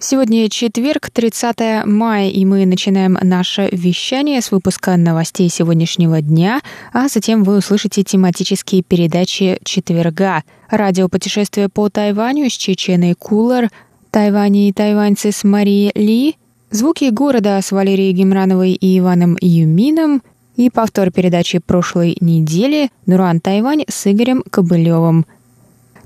Сегодня четверг, 30 мая, и мы начинаем наше вещание с выпуска новостей сегодняшнего дня, а затем вы услышите тематические передачи четверга. Радиопутешествие по Тайваню с Чеченой Кулер, Тайване и тайваньцы с Марией Ли, звуки города с Валерией Гемрановой и Иваном Юмином и повтор передачи прошлой недели «Нуран Тайвань» с Игорем Кобылевым –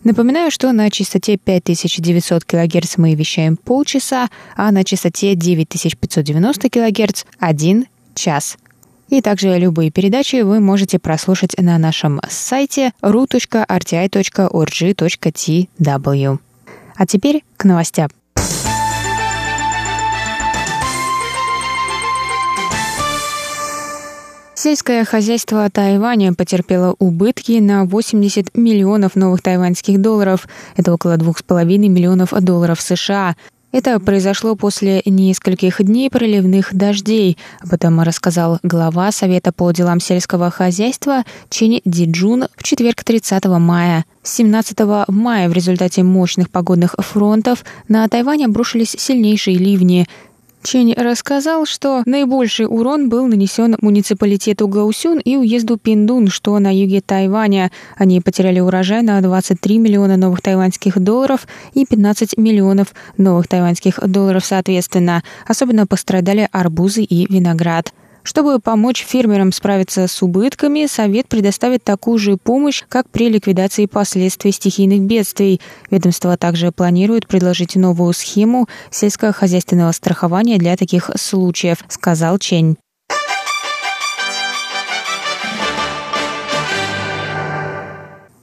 Напоминаю, что на частоте 5900 кГц мы вещаем полчаса, а на частоте 9590 кГц – один час. И также любые передачи вы можете прослушать на нашем сайте ru.rti.org.tw. А теперь к новостям. Сельское хозяйство Тайваня потерпело убытки на 80 миллионов новых тайваньских долларов. Это около 2,5 миллионов долларов США. Это произошло после нескольких дней проливных дождей, об этом рассказал глава Совета по делам сельского хозяйства Чен Диджун в четверг 30 мая. 17 мая в результате мощных погодных фронтов на Тайвань обрушились сильнейшие ливни. Чень рассказал, что наибольший урон был нанесен муниципалитету Гаусюн и уезду Пиндун, что на юге Тайваня. Они потеряли урожай на 23 миллиона новых тайваньских долларов и 15 миллионов новых тайваньских долларов соответственно. Особенно пострадали арбузы и виноград. Чтобы помочь фермерам справиться с убытками, Совет предоставит такую же помощь, как при ликвидации последствий стихийных бедствий. Ведомство также планирует предложить новую схему сельскохозяйственного страхования для таких случаев, сказал Чень.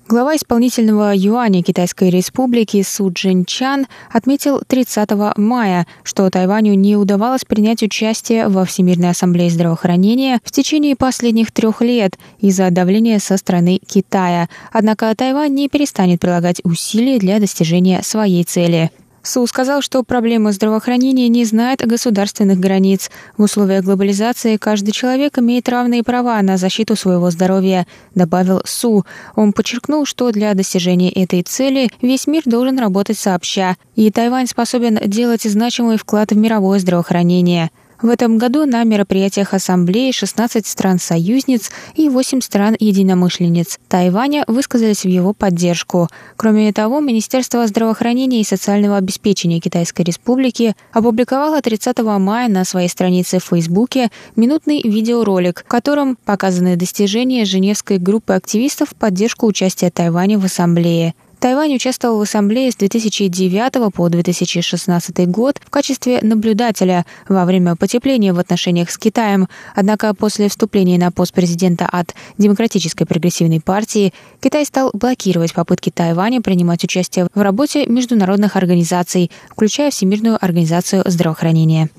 Глава исполнительного юаня Китайской республики Су Чан отметил 30 мая, что Тайваню не удавалось принять участие во Всемирной ассамблее здравоохранения в течение последних трех лет из-за давления со стороны Китая. Однако Тайвань не перестанет прилагать усилия для достижения своей цели. Су сказал, что проблема здравоохранения не знает государственных границ. В условиях глобализации каждый человек имеет равные права на защиту своего здоровья, добавил Су. Он подчеркнул, что для достижения этой цели весь мир должен работать сообща, и Тайвань способен делать значимый вклад в мировое здравоохранение. В этом году на мероприятиях Ассамблеи 16 стран-союзниц и 8 стран-единомышленниц Тайваня высказались в его поддержку. Кроме того, Министерство здравоохранения и социального обеспечения Китайской Республики опубликовало 30 мая на своей странице в Фейсбуке минутный видеоролик, в котором показаны достижения Женевской группы активистов в поддержку участия Тайваня в Ассамблее. Тайвань участвовал в ассамблее с 2009 по 2016 год в качестве наблюдателя во время потепления в отношениях с Китаем. Однако после вступления на пост президента от Демократической прогрессивной партии Китай стал блокировать попытки Тайваня принимать участие в работе международных организаций, включая Всемирную организацию здравоохранения.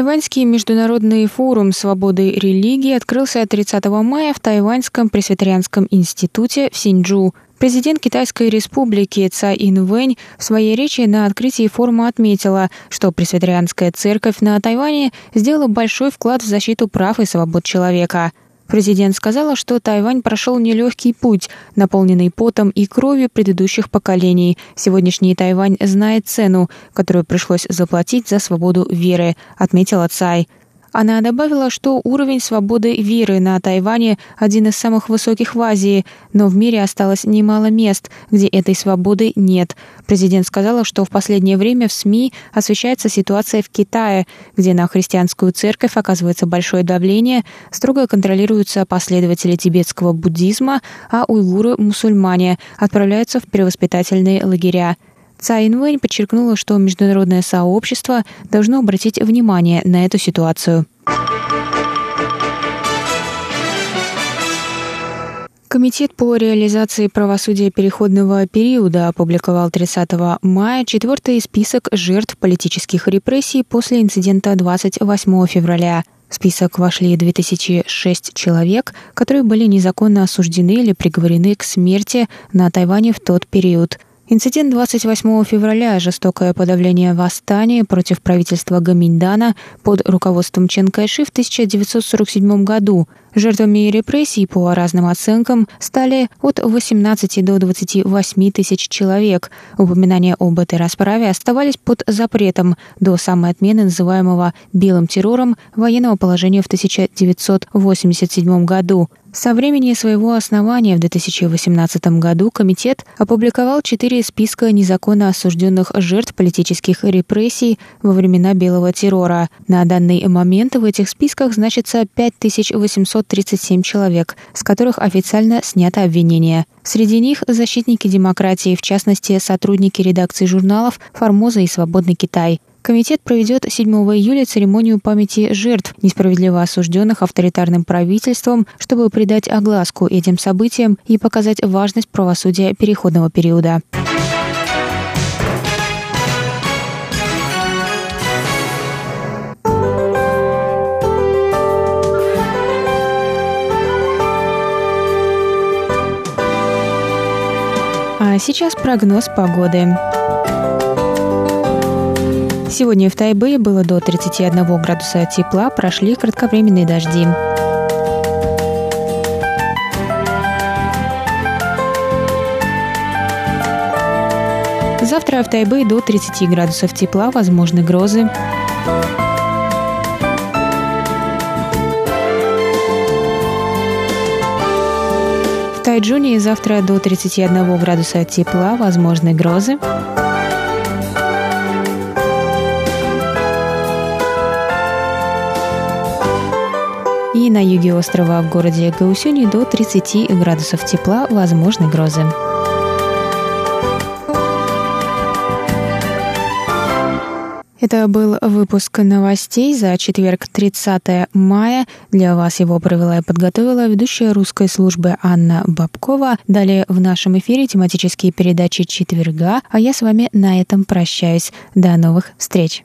Тайваньский международный форум свободы религии открылся 30 мая в Тайваньском пресвитерианском институте в Синьчжу. Президент Китайской республики Цай Инвэнь в своей речи на открытии форума отметила, что пресвитерианская церковь на Тайване сделала большой вклад в защиту прав и свобод человека. Президент сказала, что Тайвань прошел нелегкий путь, наполненный потом и кровью предыдущих поколений. Сегодняшний Тайвань знает цену, которую пришлось заплатить за свободу веры, отметила Цай. Она добавила, что уровень свободы веры на Тайване один из самых высоких в Азии, но в мире осталось немало мест, где этой свободы нет. Президент сказала, что в последнее время в СМИ освещается ситуация в Китае, где на христианскую церковь оказывается большое давление, строго контролируются последователи тибетского буддизма, а уйгуры-мусульмане отправляются в перевоспитательные лагеря. Цай Инвэнь подчеркнула, что международное сообщество должно обратить внимание на эту ситуацию. Комитет по реализации правосудия переходного периода опубликовал 30 мая четвертый список жертв политических репрессий после инцидента 28 февраля. В список вошли 2006 человек, которые были незаконно осуждены или приговорены к смерти на Тайване в тот период – Инцидент 28 февраля – жестокое подавление восстания против правительства Гаминьдана под руководством Чен Кайши в 1947 году. Жертвами репрессий, по разным оценкам, стали от 18 до 28 тысяч человек. Упоминания об этой расправе оставались под запретом до самой отмены называемого «белым террором» военного положения в 1987 году. Со времени своего основания в 2018 году комитет опубликовал четыре списка незаконно осужденных жертв политических репрессий во времена белого террора. На данный момент в этих списках значится 5837 человек, с которых официально снято обвинение. Среди них защитники демократии, в частности, сотрудники редакций журналов «Формоза» и «Свободный Китай». Комитет проведет 7 июля церемонию памяти жертв, несправедливо осужденных авторитарным правительством, чтобы придать огласку этим событиям и показать важность правосудия переходного периода. А сейчас прогноз погоды. Сегодня в Тайбэе было до 31 градуса тепла, прошли кратковременные дожди. Завтра в Тайбэе до 30 градусов тепла, возможны грозы. В Тайджуне завтра до 31 градуса тепла, возможны грозы. И на юге острова в городе Гаусюни до 30 градусов тепла, возможны грозы. Это был выпуск новостей за четверг, 30 мая. Для вас его провела и подготовила ведущая русской службы Анна Бабкова. Далее в нашем эфире тематические передачи четверга, а я с вами на этом прощаюсь. До новых встреч!